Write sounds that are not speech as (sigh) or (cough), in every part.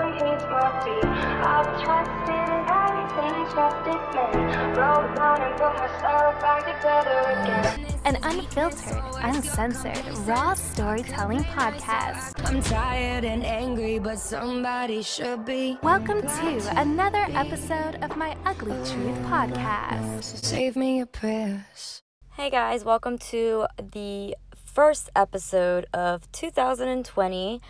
but he's my feet. I've trusted everything, trusted men. Broke down and put myself back together again. An unfiltered, uncensored, raw storytelling podcast. I'm tired and angry, but somebody should be. Welcome to another episode of my Ugly Truth podcast. Save me your prayers. Hey guys, welcome to the first episode of 2020.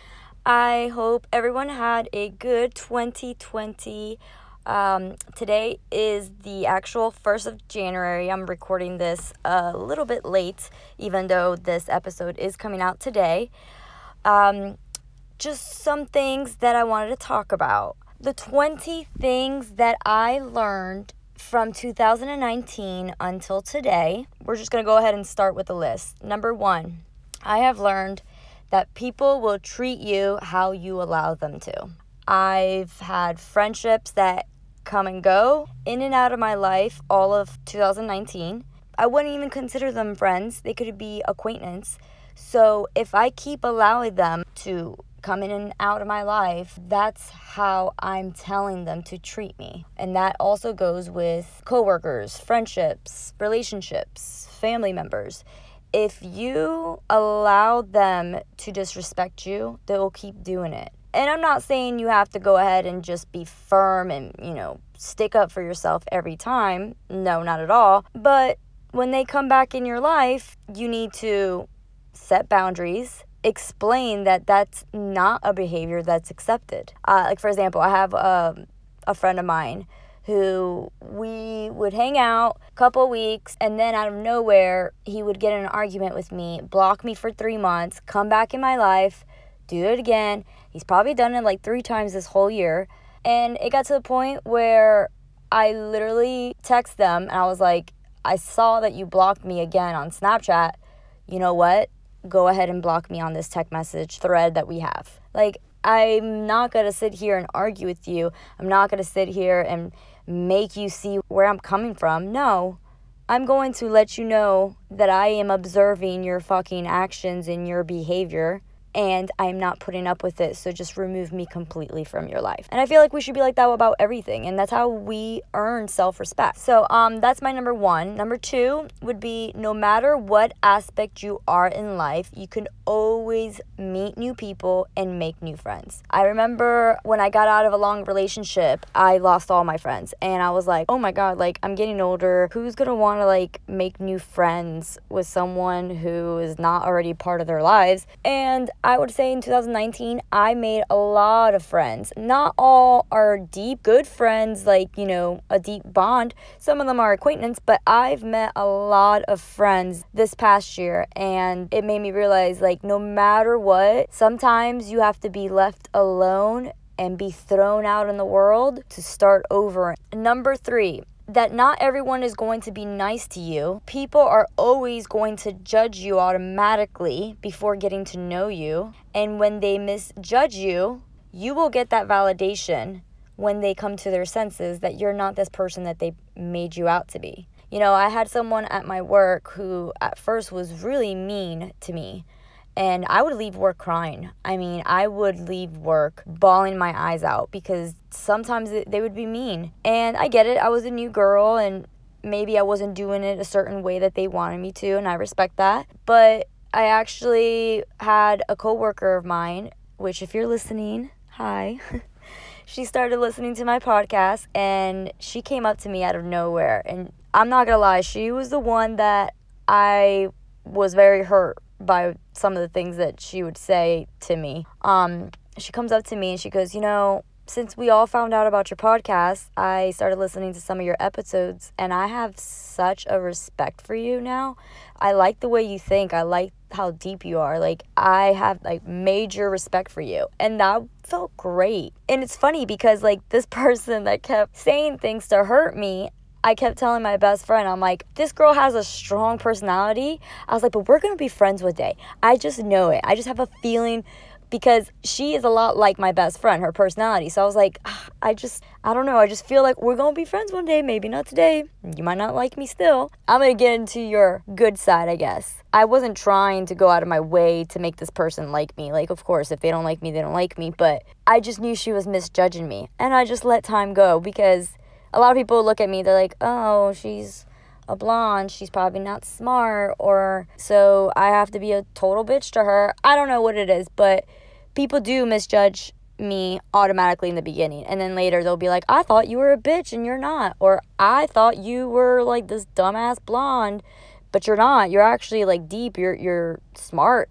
I hope everyone had a good 2020. Um, today is the actual 1st of January. I'm recording this a little bit late, even though this episode is coming out today. Um, just some things that I wanted to talk about. The 20 things that I learned from 2019 until today. We're just going to go ahead and start with the list. Number one, I have learned that people will treat you how you allow them to. I've had friendships that come and go in and out of my life all of 2019. I wouldn't even consider them friends, they could be acquaintance. So if I keep allowing them to come in and out of my life, that's how I'm telling them to treat me. And that also goes with coworkers, friendships, relationships, family members. If you allow them to disrespect you, they will keep doing it. And I'm not saying you have to go ahead and just be firm and, you know, stick up for yourself every time. No, not at all. But when they come back in your life, you need to set boundaries explain that that's not a behavior that's accepted. Uh, like, for example, I have um, a friend of mine who we would hang out a couple weeks and then out of nowhere he would get in an argument with me block me for three months come back in my life do it again he's probably done it like three times this whole year and it got to the point where i literally text them and i was like i saw that you blocked me again on snapchat you know what go ahead and block me on this text message thread that we have. Like, I'm not going to sit here and argue with you. I'm not going to sit here and make you see where I'm coming from. No. I'm going to let you know that I am observing your fucking actions and your behavior and I'm not putting up with it. So just remove me completely from your life. And I feel like we should be like that about everything. And that's how we earn self respect. So um, that's my number one. Number two would be no matter what aspect you are in life, you can always meet new people and make new friends. I remember when I got out of a long relationship, I lost all my friends. And I was like, oh my God, like I'm getting older. Who's going to want to like make new friends with someone who is not already part of their lives? And I would say in 2019, I made a lot of friends. Not all are deep, good friends, like, you know, a deep bond. Some of them are acquaintance, but I've met a lot of friends this past year, and it made me realize, like, no matter what, sometimes you have to be left alone and be thrown out in the world to start over. Number three, that not everyone is going to be nice to you. People are always going to judge you automatically before getting to know you. And when they misjudge you, you will get that validation when they come to their senses that you're not this person that they made you out to be. You know, I had someone at my work who at first was really mean to me and I would leave work crying. I mean, I would leave work bawling my eyes out because sometimes they would be mean. And I get it, I was a new girl and maybe I wasn't doing it a certain way that they wanted me to, and I respect that. But I actually had a coworker of mine, which if you're listening, hi. (laughs) she started listening to my podcast and she came up to me out of nowhere and I'm not to lie, she was the one that I was very hurt by some of the things that she would say to me. Um, she comes up to me and she goes, You know, since we all found out about your podcast, I started listening to some of your episodes and I have such a respect for you now. I like the way you think. I like how deep you are. Like I have like major respect for you. And that felt great. And it's funny because like this (laughs) person that kept saying things to hurt me, I kept telling my best friend, I'm like, this girl has a strong personality. I was like, but we're gonna be friends one day. I just know it. I just have a feeling because she is a lot like my best friend, her personality. So I was like, "Ah, I just, I don't know. I just feel like we're going to be friends one day. Maybe not today. You might not like me still. I'm going to get into your good side, I guess. I wasn't trying to go out of my way to make this person like me. Like, of course, if they don't like me, they don't like me. But I just knew she was misjudging me. And I just let time go because a lot of people look at me, they're like, oh, she's a blonde, she's probably not smart, or so I have to be a total bitch to her. I don't know what it is, but people do misjudge me automatically in the beginning. And then later they'll be like, I thought you were a bitch and you're not. Or I thought you were like this dumbass blonde, but you're not. You're actually like deep, you're you're smart.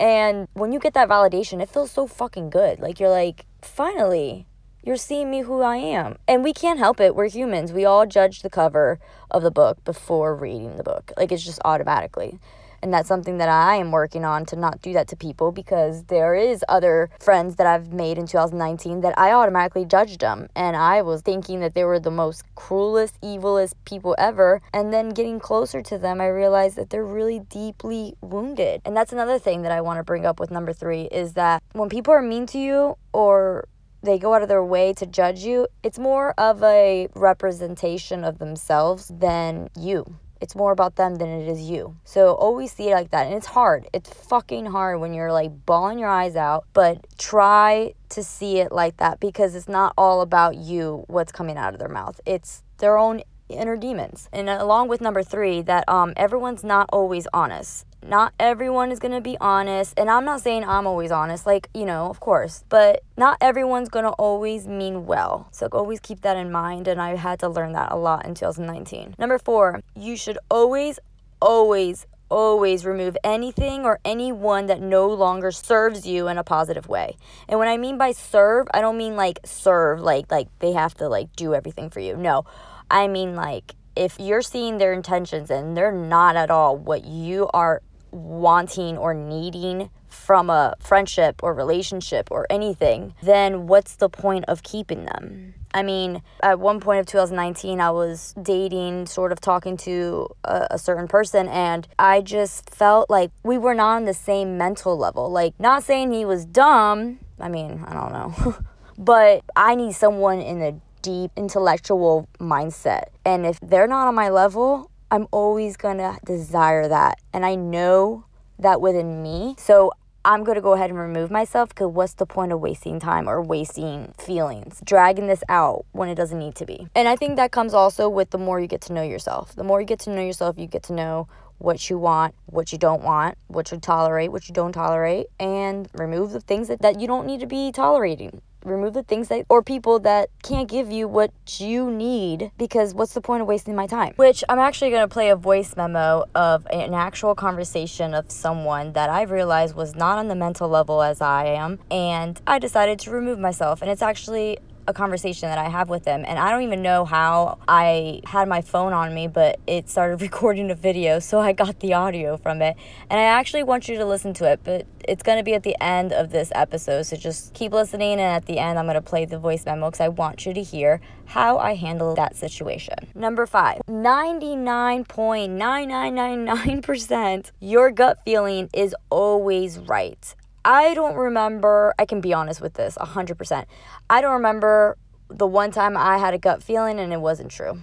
And when you get that validation, it feels so fucking good. Like you're like, finally, you're seeing me who I am. And we can't help it. We're humans. We all judge the cover of the book before reading the book. Like it's just automatically. And that's something that I am working on to not do that to people because there is other friends that I've made in 2019 that I automatically judged them and I was thinking that they were the most cruelest, evilest people ever. And then getting closer to them, I realized that they're really deeply wounded. And that's another thing that I want to bring up with number 3 is that when people are mean to you or they go out of their way to judge you, it's more of a representation of themselves than you. It's more about them than it is you. So always see it like that. And it's hard. It's fucking hard when you're like bawling your eyes out, but try to see it like that because it's not all about you, what's coming out of their mouth. It's their own inner demons. And along with number three, that um, everyone's not always honest. Not everyone is going to be honest. And I'm not saying I'm always honest, like, you know, of course. But not everyone's going to always mean well. So always keep that in mind. And I had to learn that a lot in 2019. Number four, you should always, always, always remove anything or anyone that no longer serves you in a positive way. And when I mean by serve, I don't mean like serve like like they have to like do everything for you. No. I mean like if you're seeing their intentions and they're not at all what you are wanting or needing from a friendship or relationship or anything, then what's the point of keeping them? I mean, at one point of 2019, I was dating, sort of talking to a, a, certain person, and I just felt like we were not on the same mental level. Like, not saying he was dumb, I mean, I don't know, (laughs) but I need someone in a deep intellectual mindset. And if they're not on my level, I'm always gonna desire that. And I know that within me. So I'm going to go ahead and remove myself because what's the point of wasting time or wasting feelings, dragging this out when it doesn't need to be? And I think that comes also with the more you get to know yourself. The more you get to know yourself, you get to know what you want, what you don't want, what you tolerate, what you don't tolerate, and remove the things that, that you don't need to be tolerating remove the things that or people that can't give you what you need because what's the point of wasting my time? Which i'm actually going to play a voice memo of an actual conversation of someone that i realized was not on the mental level as i am and i decided to remove myself and it's actually a conversation that I have with them. And I don't even know how I had my phone on me, but it started (laughs) recording a video. So I got the audio from it. And I actually want you to listen to it, but it's going to be at the end of this episode. So just keep listening. And at the end, I'm going to play the voice memo because I want you to hear how I handle that situation. Number five 99.9999% your gut feeling is always right. I don't remember, I can be honest with this 100%. I don't remember the one time I had a gut feeling and it wasn't true.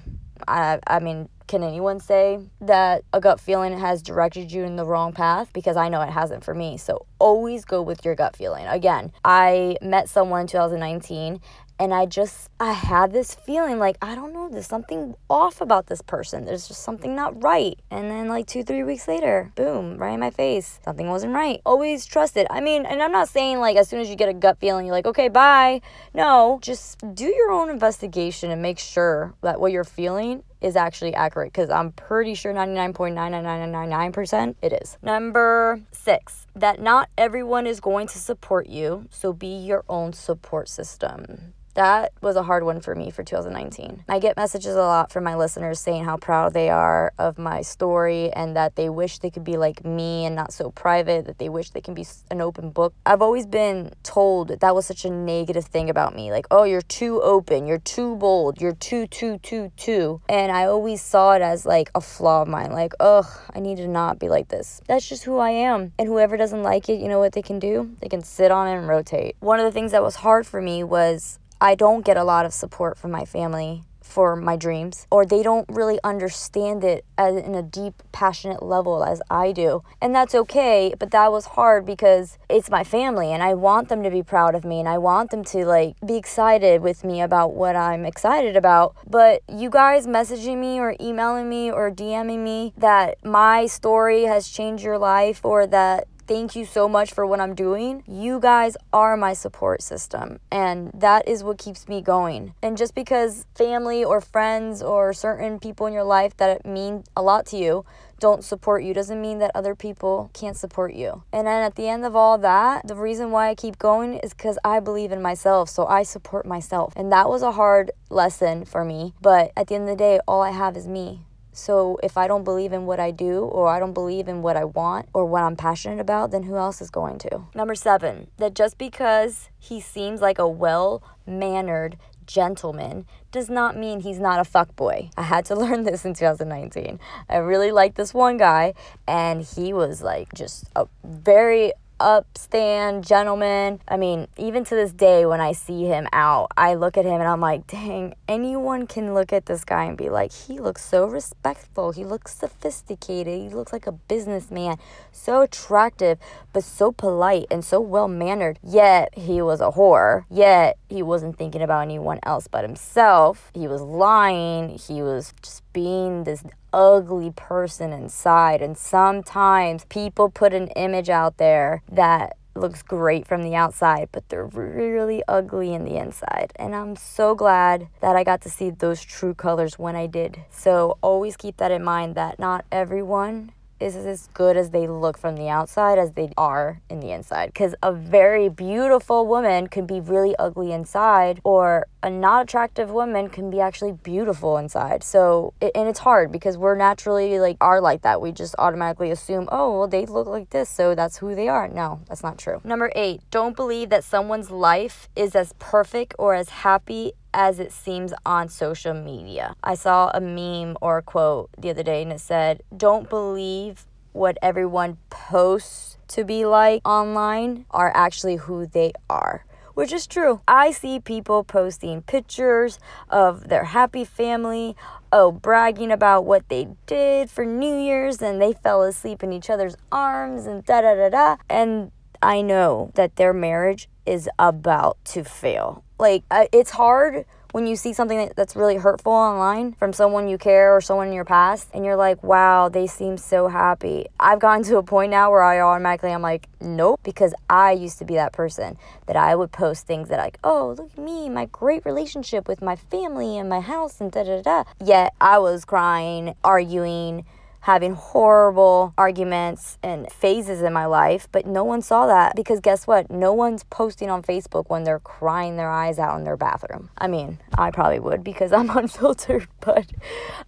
I, I mean, can anyone say that a gut feeling has directed you in the wrong path? Because I know it hasn't for me. So always go with your gut feeling. Again, I met someone in 2019 and I just I had this feeling like I don't know there's something off about this person. There's just something not right. And then like 2 3 weeks later boom right in my face. Something wasn't right. Always trust it I mean and I'm not saying like as soon as you get a gut feeling you're like okay bye. No just do your own investigation and make sure that what you're feeling is actually accurate because I'm pretty sure 99.99999% it is. Number six, that not everyone is going to support you, so be your own support system that was a hard one for me for 2019. I get messages a lot from my listeners saying how proud they are of my story and that they wish they could be like me and not so private, that they wish they can be an open book. I've always been told that, that was such a negative thing about me. Like, oh, you're too open, you're too bold, you're too, too, too, too. And And I always saw it as like a flaw of mine. Like, ugh, I need to not be like this. That's just who I am. And whoever doesn't like it, you know what they can do? They can sit on it and rotate. One of the things that was hard for me was I don't get a lot of support from my family for my dreams or they don't really understand it as in a deep passionate level as I do. And that's okay, but that was hard because it's my family and I want them to be proud of me and I want them to like be excited with me about what I'm excited about. But you guys messaging me or emailing me or DMing me that my story has changed your life or that thank you so much for what I'm doing. You guys are my support system, and that is what keeps me going. And just because family or friends or certain people in your life that mean a lot to you don't support you doesn't mean that other people can't support you. And then at the end of all that, the reason why I keep going is because I believe in myself. So I support myself. And that was a hard lesson for me. But at the end of the day, all I have is me. So if I don't believe in what I do, or I don't believe in what I want, or what I'm passionate about, then who else is going to? Number seven, that just because he seems like a well mannered gentleman does not mean he's not a fuckboy. I had to (laughs) learn this in 2019. I really liked this one guy, and he was like just a very upstand gentleman. I mean, even to this day, when I see him out, I look at him and I'm like, dang, anyone can look at this guy and be like, he looks so respectful. He looks sophisticated. He looks like a businessman. So attractive, but so polite and so well mannered. Yet he was a whore. Yet he wasn't thinking about anyone else but himself. He was lying. He was just being this ugly person inside. And sometimes people put an image out there that looks great from the outside, but they're really ugly in the inside. And I'm so glad that I got to see those true colors when I did. So always keep that in mind that not everyone is as good as they look from the outside as they are in the inside. Because a very beautiful woman can be really ugly inside, or a not attractive woman can be actually beautiful inside. So, and it's hard because we're naturally like are like that. We just automatically assume, oh, well, they look like this, so that's who they are. No, that's not true. Number eight, don't believe that someone's life is as perfect or as happy as it seems on social media. I saw a meme or a quote the other day and it said, Don't believe what everyone posts to be like online are actually who they are. Which is true. I see people posting pictures of their happy family, oh, bragging about what they did for New Year's and they fell asleep in each other's arms and da da da da. And I know that their marriage is about to fail. Like, it's hard when you see something that's really hurtful online from someone you care or someone in your past and you're like wow they seem so happy. I've gotten to a point now where i automatically i'm like nope because i used to be that person that i would post things that like oh look at me my great relationship with my family and my house and da da da. Yet i was crying arguing having horrible arguments and phases in my life, but no one saw that because guess what? No one's posting on Facebook when they're crying their eyes out in their bathroom. I mean, I probably would because (laughs) I'm unfiltered, but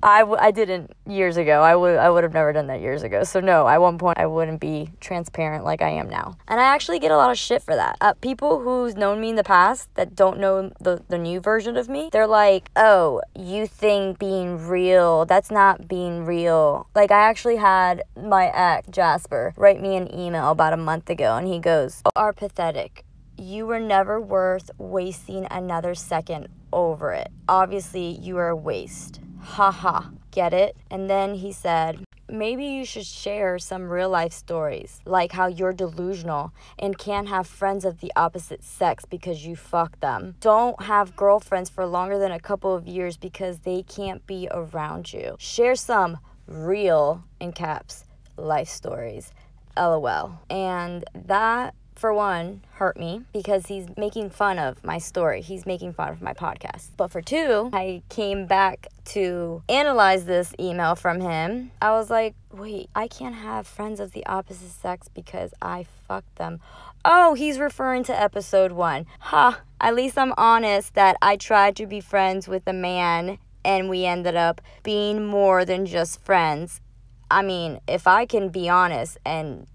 I w- I didn't years ago. I would I would have never done that years ago. So no, at one point I wouldn't be transparent like I am now. And I actually get a lot of shit for that. Uh, people who's known me in the past that don't know the the new version of me, they're like, "Oh, you think being real, that's not being real." Like like, I actually had my ex, Jasper, write me an email about a month ago, and he goes, oh, Are pathetic. You were never worth wasting another second over it. Obviously, you are a waste. Haha. Ha. Get it? And then he said, maybe you should share some real life stories, like how you're delusional and can't have friends of the opposite sex because you fuck them. Don't have girlfriends for longer than a couple of years because they can't be around you. Share some real, in caps, life stories. LOL. And that, for one, hurt me because he's making fun of my story. He's making fun of my podcast. But for two, I came back to analyze this email from him. I was like, wait, I can't have friends of the opposite sex because I fucked them. Oh, he's referring to episode one. Ha, huh, at least I'm honest that I tried to be friends with a man and we ended up being more than just friends. I mean, if I can be honest and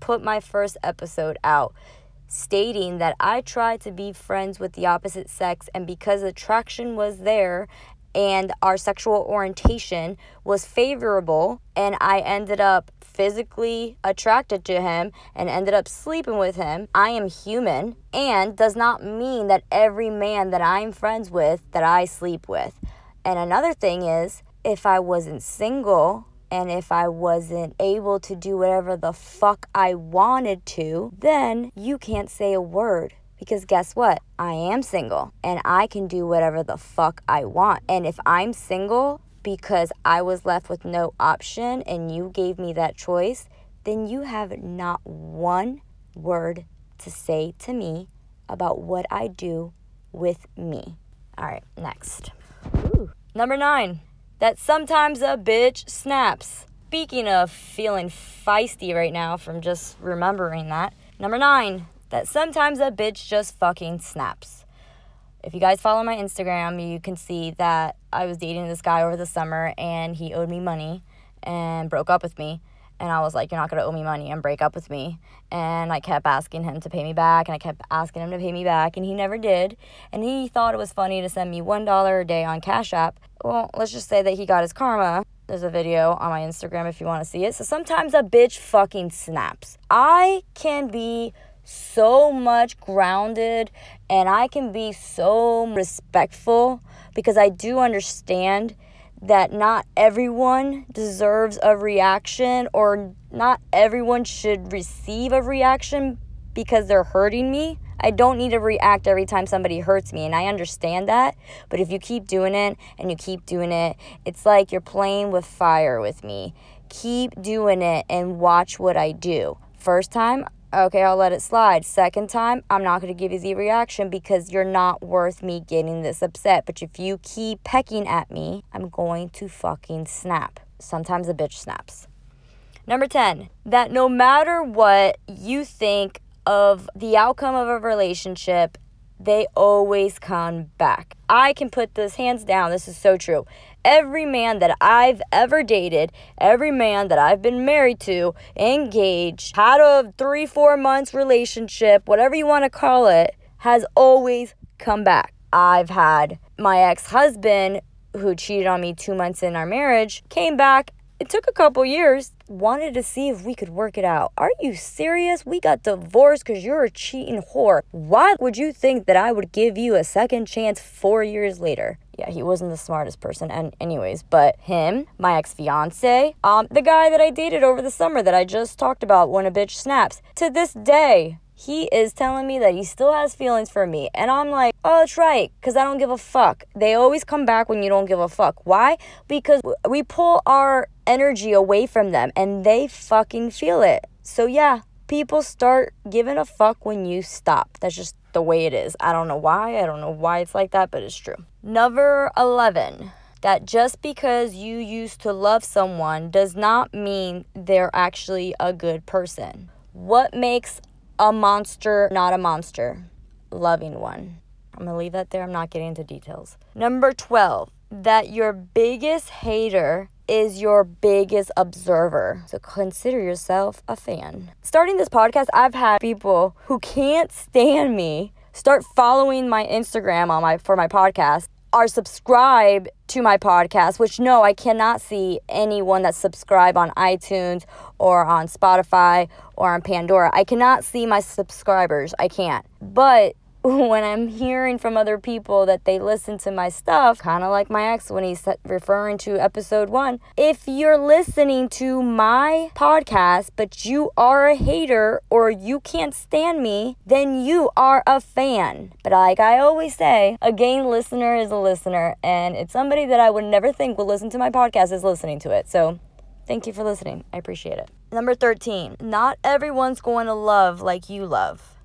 put my first episode out stating that I tried to be friends with the opposite sex, and because attraction was there and our sexual orientation was favorable and I ended up physically attracted to him and ended up sleeping with him. I am human and does not mean that every man that I'm friends with that I sleep with. And another thing is if I wasn't single and if I wasn't able to do whatever the fuck I wanted to, then you can't say a word. Because guess what? I am single and I can do whatever the fuck I want. And if I'm single because I was left with no option and you gave me that choice, then you have not one word to say to me about what I do with me. All right, next. Number nine, that sometimes a bitch snaps. Speaking of feeling feisty right now from just remembering that. Number nine, that sometimes a bitch just fucking snaps. If you guys follow my Instagram, you can see that I was dating this guy over the summer and he owed me money and broke up with me. And I was like, You're not gonna owe me money and break up with me. And I kept asking him to pay me back and I kept asking him to pay me back and he never did. And he thought it was funny to send me $1 a day on Cash App. Well, let's just say that he got his karma. There's a video on my Instagram if you wanna see it. So sometimes a bitch fucking snaps. I can be so much grounded and I can be so respectful because I do understand that not everyone deserves a reaction or not everyone should receive a reaction because they're hurting me. I don't need to react every time somebody hurts me, and I understand that. But if you keep doing it and you keep doing it, it's like you're playing with fire with me. Keep doing it and watch what I do. First time, okay, I'll let it slide. Second time, I'm not going to give you the reaction because you're not worth me getting this upset. But if you keep pecking at me, I'm going to fucking snap. Sometimes a bitch snaps. Number 10, that no matter what you think of the outcome of a relationship, they always come back. I can put this hands down. This is so true every man that I've ever dated, every man that I've been married to, engaged, had a three, four months relationship, whatever you want to call it, has always come back. I've had my ex husband who cheated on me two months in our marriage came back. It took a couple years, wanted to see if we could work it out. Are you serious? We got divorced because you're a cheating whore. Why would you think that I would give you a second chance four years later? yeah, he wasn't the smartest person. And anyways, but him, my ex fiance, um, the guy that I dated over the summer that I just talked about when a bitch snaps, to this day, he is telling me that he still has feelings for me. And I'm like, oh, that's right, because I don't give a fuck. They always come back when you don't give a fuck. Why? Because we pull our energy away from them and they fucking feel it. So, yeah, people start giving a fuck when you stop. That's just the way it is. I don't know why. I don't know why it's like that, but it's true. Number 11 that just because you used to love someone does not mean they're actually a good person. What makes a monster not a monster? Loving one. I'm gonna leave that there. I'm not getting into details. Number 12, that your biggest hater is your biggest observer. So consider yourself a fan. Starting this podcast, I've had people who can't stand me start following my Instagram on my for my podcast are subscribed to my podcast, which no, I cannot see anyone that's subscribed on iTunes or on Spotify or on Pandora. I cannot see my subscribers. I can't. But (laughs) when I'm hearing from other people that they listen to my stuff, kind of like my ex when he's referring to episode one, if you're listening to my podcast, but you are a hater or you can't stand me, then you are a fan. But like I always say, a game listener is a listener, and it's somebody that I would never think would listen to my podcast is listening to it. So thank you for listening. I appreciate it. Number 13, not everyone's going to love like you love.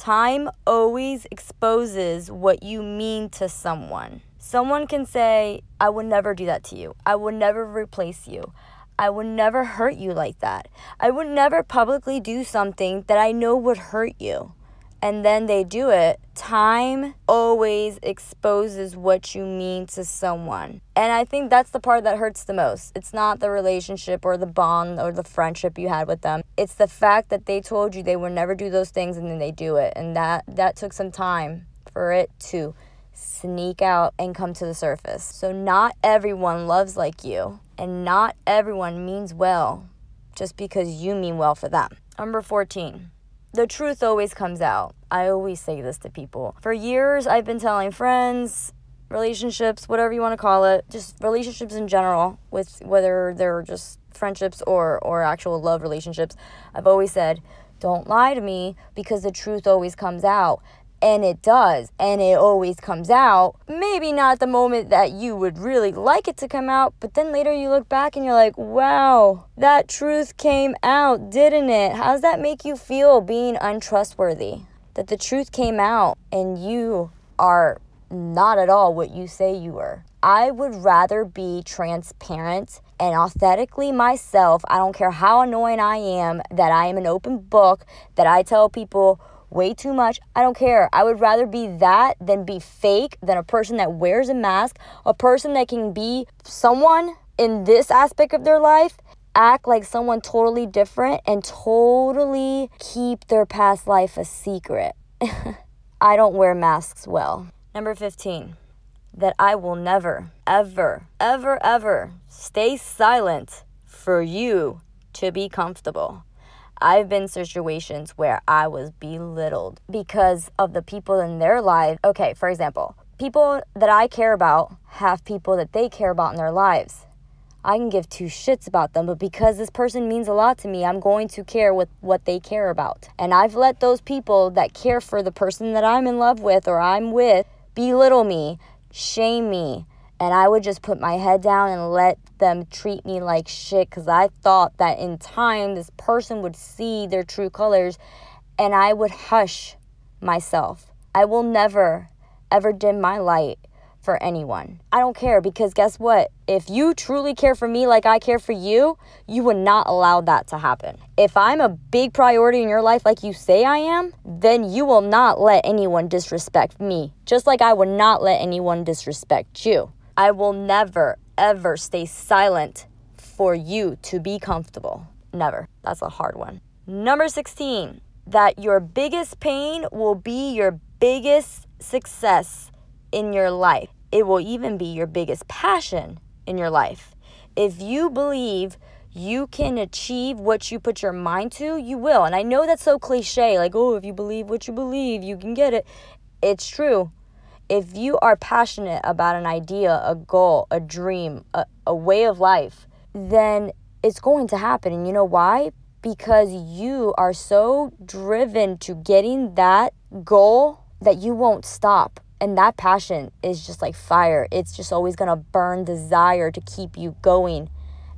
Time always exposes what you mean to someone. Someone can say, I would never do that to you. I would never replace you. I would never hurt you like that. I would never publicly do something that I know would hurt you and then they do it, time always exposes what you mean to someone. And I think that's the part that hurts the most. It's not the relationship or the bond or the friendship you had with them. It's the fact that they told you they would never do those things and then they do it. And that that took some time for it to sneak out and come to the surface. So, not everyone loves like you, and not everyone means well just because you mean well for them. Number 14. The truth always comes out. I always say this to people. For years, I've been telling friends, relationships, whatever you want to call it, just relationships in general, with whether they're just friendships or, or actual love relationships. I've always said, don't lie to me because the truth always comes out. And it does, and it always comes out. Maybe not the moment that you would really like it to come out, but then later you look back and you're like, wow, that truth came out, didn't it? How does that make you feel being untrustworthy? That the truth came out and you are not at all what you say you were. I would rather be transparent and authentically myself. I don't care how annoying I am, that I am an open book, that I tell people way too much. I don't care. I would rather be that than be fake, than a person that wears a mask, a person that can be someone in this aspect of their life, act like someone totally different, and totally keep their past life a secret. (laughs) I don't wear masks well. Number 15, that I will never, ever, ever, ever stay silent for you to be comfortable. I've been situations where I was belittled because of the people in their life. Okay, for example, people that I care about have people that they care about in their lives. I can give two shits about them, but because this person means a lot to me, I'm going to care with what they care about. And I've let those people that care for the person that I'm in love with or I'm with belittle me, shame me, and I would just put my head down and let them treat me like shit because I thought that in time this person would see their true colors and I would hush myself. I will never, ever dim my light for anyone. I don't care because guess what? If you truly care for me like I care for you, you would not allow that to happen. If I'm a big priority in your life like you say I am, then you will not let anyone disrespect me, just like I would not let anyone disrespect you. I will never, ever stay silent for you to be comfortable. Never. That's a hard one. Number 16, that your biggest pain will be your biggest success in your life. It will even be your biggest passion in your life. If you believe you can achieve what you put your mind to, you will. And I know that's so cliche, like, oh, if you believe what you believe, you can get it. It's true if you are passionate about an idea, a goal, a dream, a, a way of life, then it's going to happen. And you know why? Because you are so driven to getting that goal that you won't stop. And that passion is just like fire. It's just always to burn desire to keep you going.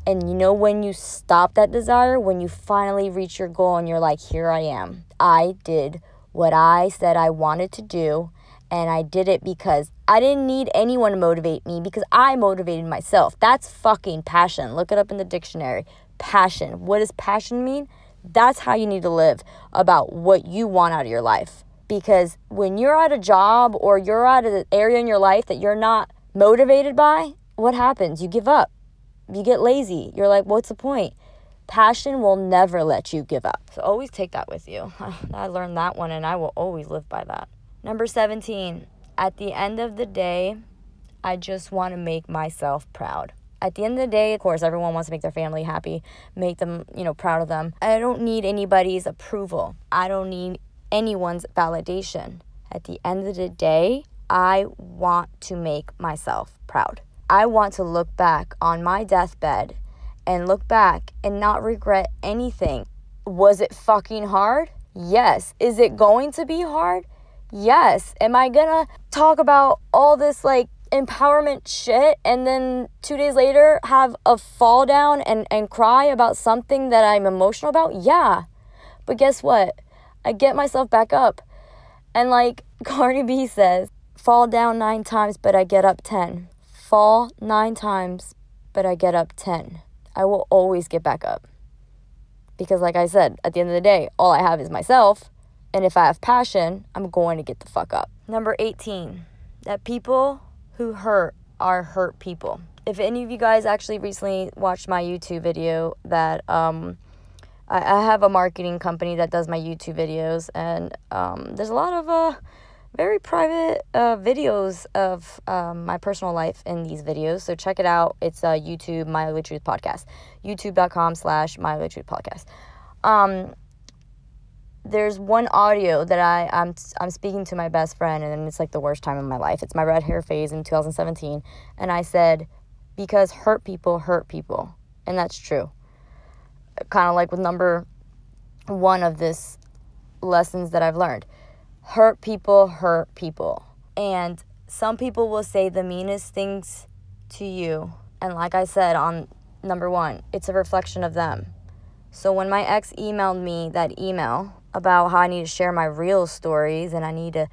And you know, when you stop that desire, when you finally reach your goal and you're like, here I am, I did what I said I wanted to do and I did it because I didn't need anyone to motivate me because I motivated myself. That's fucking passion. Look it up in the dictionary. Passion. What does passion mean? That's how you need to live about what you want out of your life. Because when you're at a job or you're at an area in your life that you're not motivated by, what happens? You give up. You get lazy. You're like, what's the point? Passion will never let you give up. So always take that with you. (laughs) I learned that one and I will always live by that. Number 17, at the end of the day, I just want to make myself proud. At the end of the day, of course, everyone wants to make their family happy, make them, you know, proud of them. I don't need anybody's approval. I don't need anyone's validation. At the end of the day, I want to make myself proud. I want to look back on my deathbed and look back and not regret anything. Was it fucking hard? Yes. Is it going to be hard? Yes. Am I gonna talk about all this like empowerment shit and then two days later have a fall down and, and cry about something that I'm emotional about? Yeah. But guess what? I get myself back up. And like (laughs) Cardi B says, fall down nine times, but I get up 10. Fall nine times, but I get up 10. I will always get back up. Because, like I said, at the end of the day, all I have is myself. And if I have passion, I'm going to get the fuck up. Number 18, that people who hurt are hurt people. If any of you guys actually recently watched my YouTube video, that um, I, I have a marketing company that does my YouTube videos, and um, there's a lot of uh, very private uh, videos of um, my personal life in these videos. So check it out. It's uh, YouTube My Ugly Truth Podcast. YouTube.com slash My Ugly Truth Podcast. Um, there's one audio that I I'm I'm speaking to my best friend and it's like the worst time of my life. It's my red hair phase in 2017 and I said because hurt people hurt people. And that's true. Kind of like with number 1 of this lessons that I've learned. Hurt people hurt people. And some people will say the meanest things to you. And like I said on number 1, it's a reflection of them. So when my ex emailed me that email about how I need to share my real stories and I need to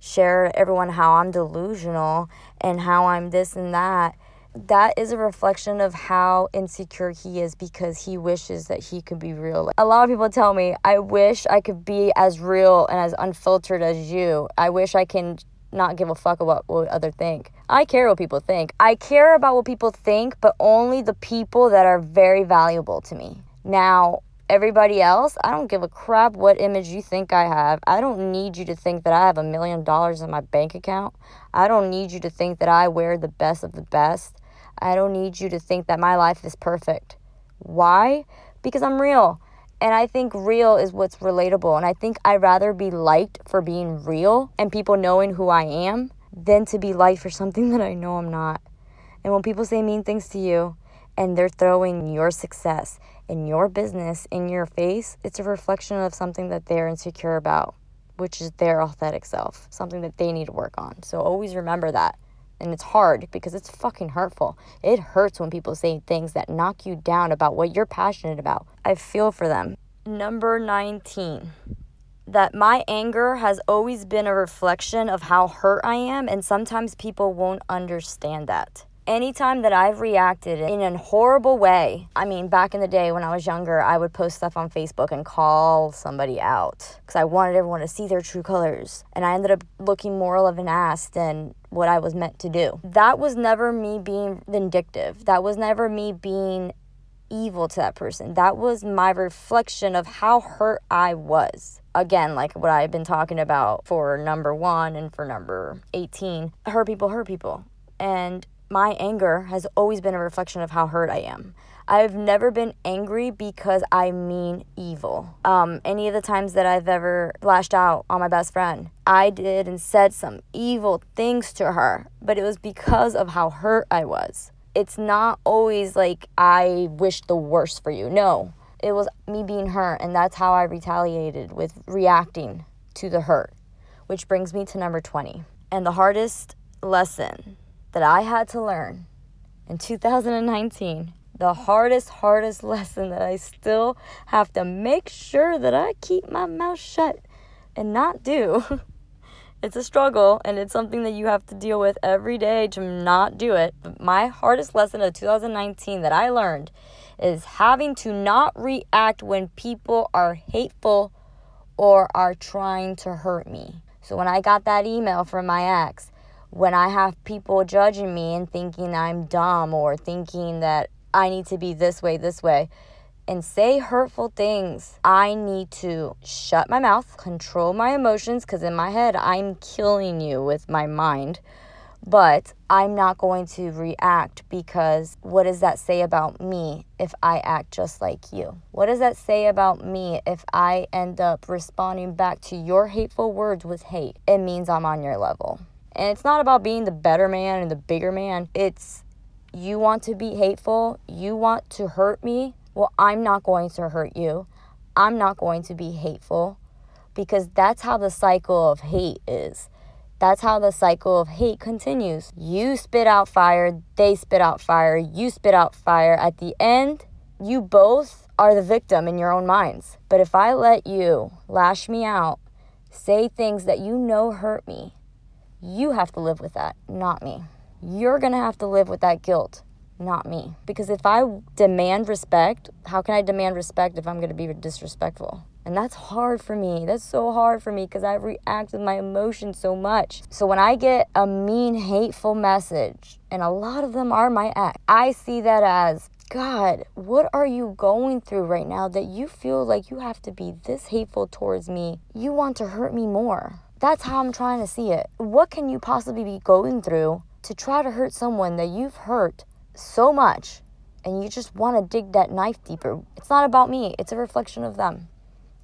share everyone how I'm delusional and how I'm this and that. That is a reflection of how insecure he is because he wishes that he could be real. A lot of people tell me, I wish I could be as real and as unfiltered as you. I wish I can not give a fuck about what others think. I care what people think. I care about what people think, but only the people that are very valuable to me. Now, everybody else, I don't give a crap what image you think I have. I don't need you to think that I have a million dollars in my bank account. I don't need you to think that I wear the best of the best. I don't need you to think that my life is perfect. Why? Because I'm real. And I think real is what's relatable. And I think I'd rather be liked for being real and people knowing who I am than to be liked for something (laughs) that I know I'm not. And when people say mean things to you and they're throwing your success in your business in your face, it's a reflection of something that they're insecure about, which is their authentic self, something that they need to work on. So always remember that. And it's hard because it's fucking hurtful. It hurts when people say things that knock you down about what you're passionate about. I feel for them. Number 19 that my anger has always been a reflection of how hurt I am, and sometimes people won't understand that anytime that I've reacted in a horrible way, I mean, back in the day when I was younger, I would post stuff on Facebook and call somebody out because I wanted everyone to see their true colors. And I ended up looking more of an ass than what I was meant to do. That was never me being vindictive. That was never me being evil to that person. That was my reflection of how hurt I was. Again, like what I've been talking about for number one and for number 18 hurt people, hurt people. And my anger has always been a reflection of how hurt I am. I've never been angry because I mean evil. Um, any of the times that I've ever lashed out on my best friend, I did and said some evil things to her, but it was because of how hurt I was. It's not always like I wish the worst for you. No, it was me being hurt, and that's how I retaliated with reacting to the hurt, which brings me to number 20. And the hardest lesson that I had to learn in 2019, the hardest, hardest (laughs) lesson that I still have to make sure that I keep my mouth shut and not do. (laughs) it's a struggle and it's something that you have to deal with every day to not do it. But my hardest lesson of 2019 that I learned is having to not react when people are hateful or are trying to hurt me. So when I got that email from my ex, when I have people judging me and thinking I'm dumb or thinking that I need to be this way, this way, and say hurtful things, I need to shut my mouth, control my emotions, because in my head, I'm killing you with my mind. But I'm not going to react because what does that say about me if I act just like you? What does that say about me if I end up responding back to your hateful words with hate? It means I'm on your level. And it's not about being the better man and the bigger man. It's you want to be hateful, you want to hurt me. Well, I'm not going to hurt you. I'm not going to be hateful because that's how the cycle of hate is. That's how the cycle of hate continues. You spit out fire, they spit out fire, you spit out fire. At the end, you both are the victim in your own minds. But if I let you lash me out, say things that you know hurt me, you have to live with that, not me. You're to have to live with that guilt, not me. Because if I demand respect, how can I demand respect if I'm to be disrespectful? And that's hard for me. That's so hard for me because I react with my emotions so much. So when I get a mean, hateful message, and a lot of them are my ex, I see that as God, what are you going through right now that you feel like you have to be this hateful towards me? You want to hurt me more That's how I'm trying to see it. What can you possibly be going through to try to hurt someone that you've hurt so much and you just want to dig that knife deeper? It's not about me, it's a reflection of them.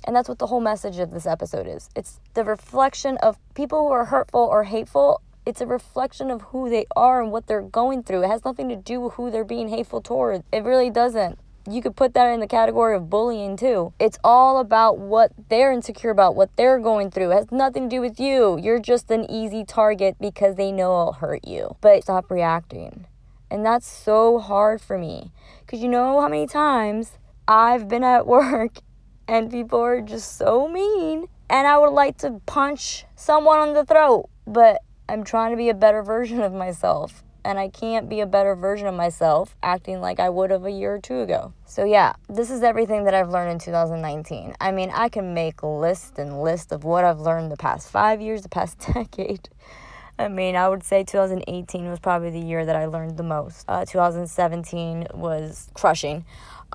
And that's what the whole message of this episode is. It's the reflection of people who are hurtful or hateful. It's a reflection of who they are and what they're going through. It has nothing to do with who they're being hateful toward. It really doesn't. You could put that in the category of bullying too. It's all about what they're insecure about, what they're going through. It has nothing to do with you. You're just an easy target because they know it'll hurt you. But stop reacting. And that's so hard for me. Because you know how many times I've been at (laughs) work and people are just so mean. And I would like to punch someone on the throat, but I'm trying to be a better (laughs) version of myself. And I can't be a better version of myself acting like I would have a year or two ago. So, yeah, this is everything that I've learned in 2019. I mean, I can make list and list of what I've learned the past five years, the past (laughs) decade. I mean, I would say 2018 was probably the year that I learned the most. Uh, 2017 was crushing.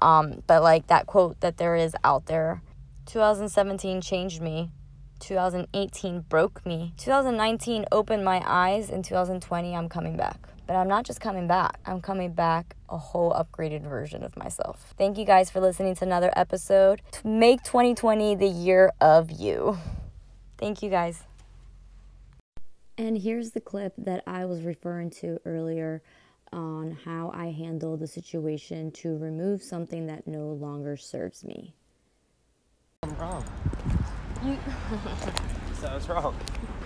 Um, but like that quote that there is out there 2017 changed me. 2018 broke me. 2019 opened my eyes. In 2020, I'm coming back. But I'm not just coming back, I'm coming back a whole upgraded version of myself. Thank you guys for listening to another episode. Make 2020 the year of you. Thank you guys. And here's the clip that I was referring to earlier on how I handle the situation to remove something that no longer serves me. I'm wrong. You, So I was wrong.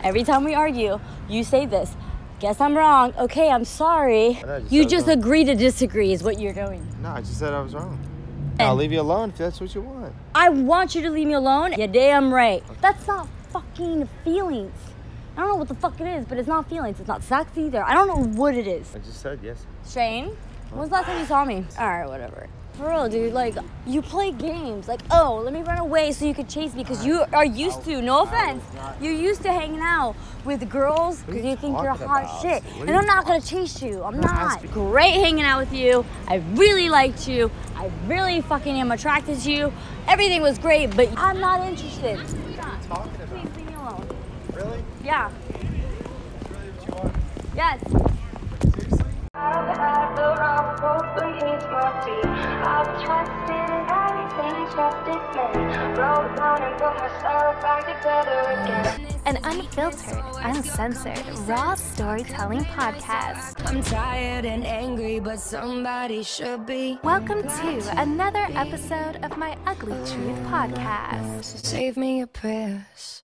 every time we argue, you say this. Guess I'm wrong. Okay, I'm sorry. Know, just You just wrong. agree to disagree, is what you're doing. No, I just said I was wrong. Eh. I'll leave you alone if that's what you want. I want you to leave me alone. You're damn right. That's not fucking feelings. I don't know what the fuck it is, but it's not feelings. It's not sex either. I don't know what it is. I just said yes. Shane, when's the last time you saw me? All right, whatever. For real, dude. Like, you play games. Like, oh, let me run away so you could chase me because you are used to. No offense. You're used to hanging out with girls because you think you're hot shit. And I'm not gonna chase you. I'm not. Great hanging out with you. I really liked you. I really fucking am attracted to you. Everything was great, but I'm not interested. Stop. talking about? Please leave me alone. Really? Yeah. Really what you want? Yes. An unfiltered, uncensored, raw storytelling podcast. I'm tired and angry, but somebody should be. Welcome to another episode of my Ugly Truth podcast. Save me your prayers.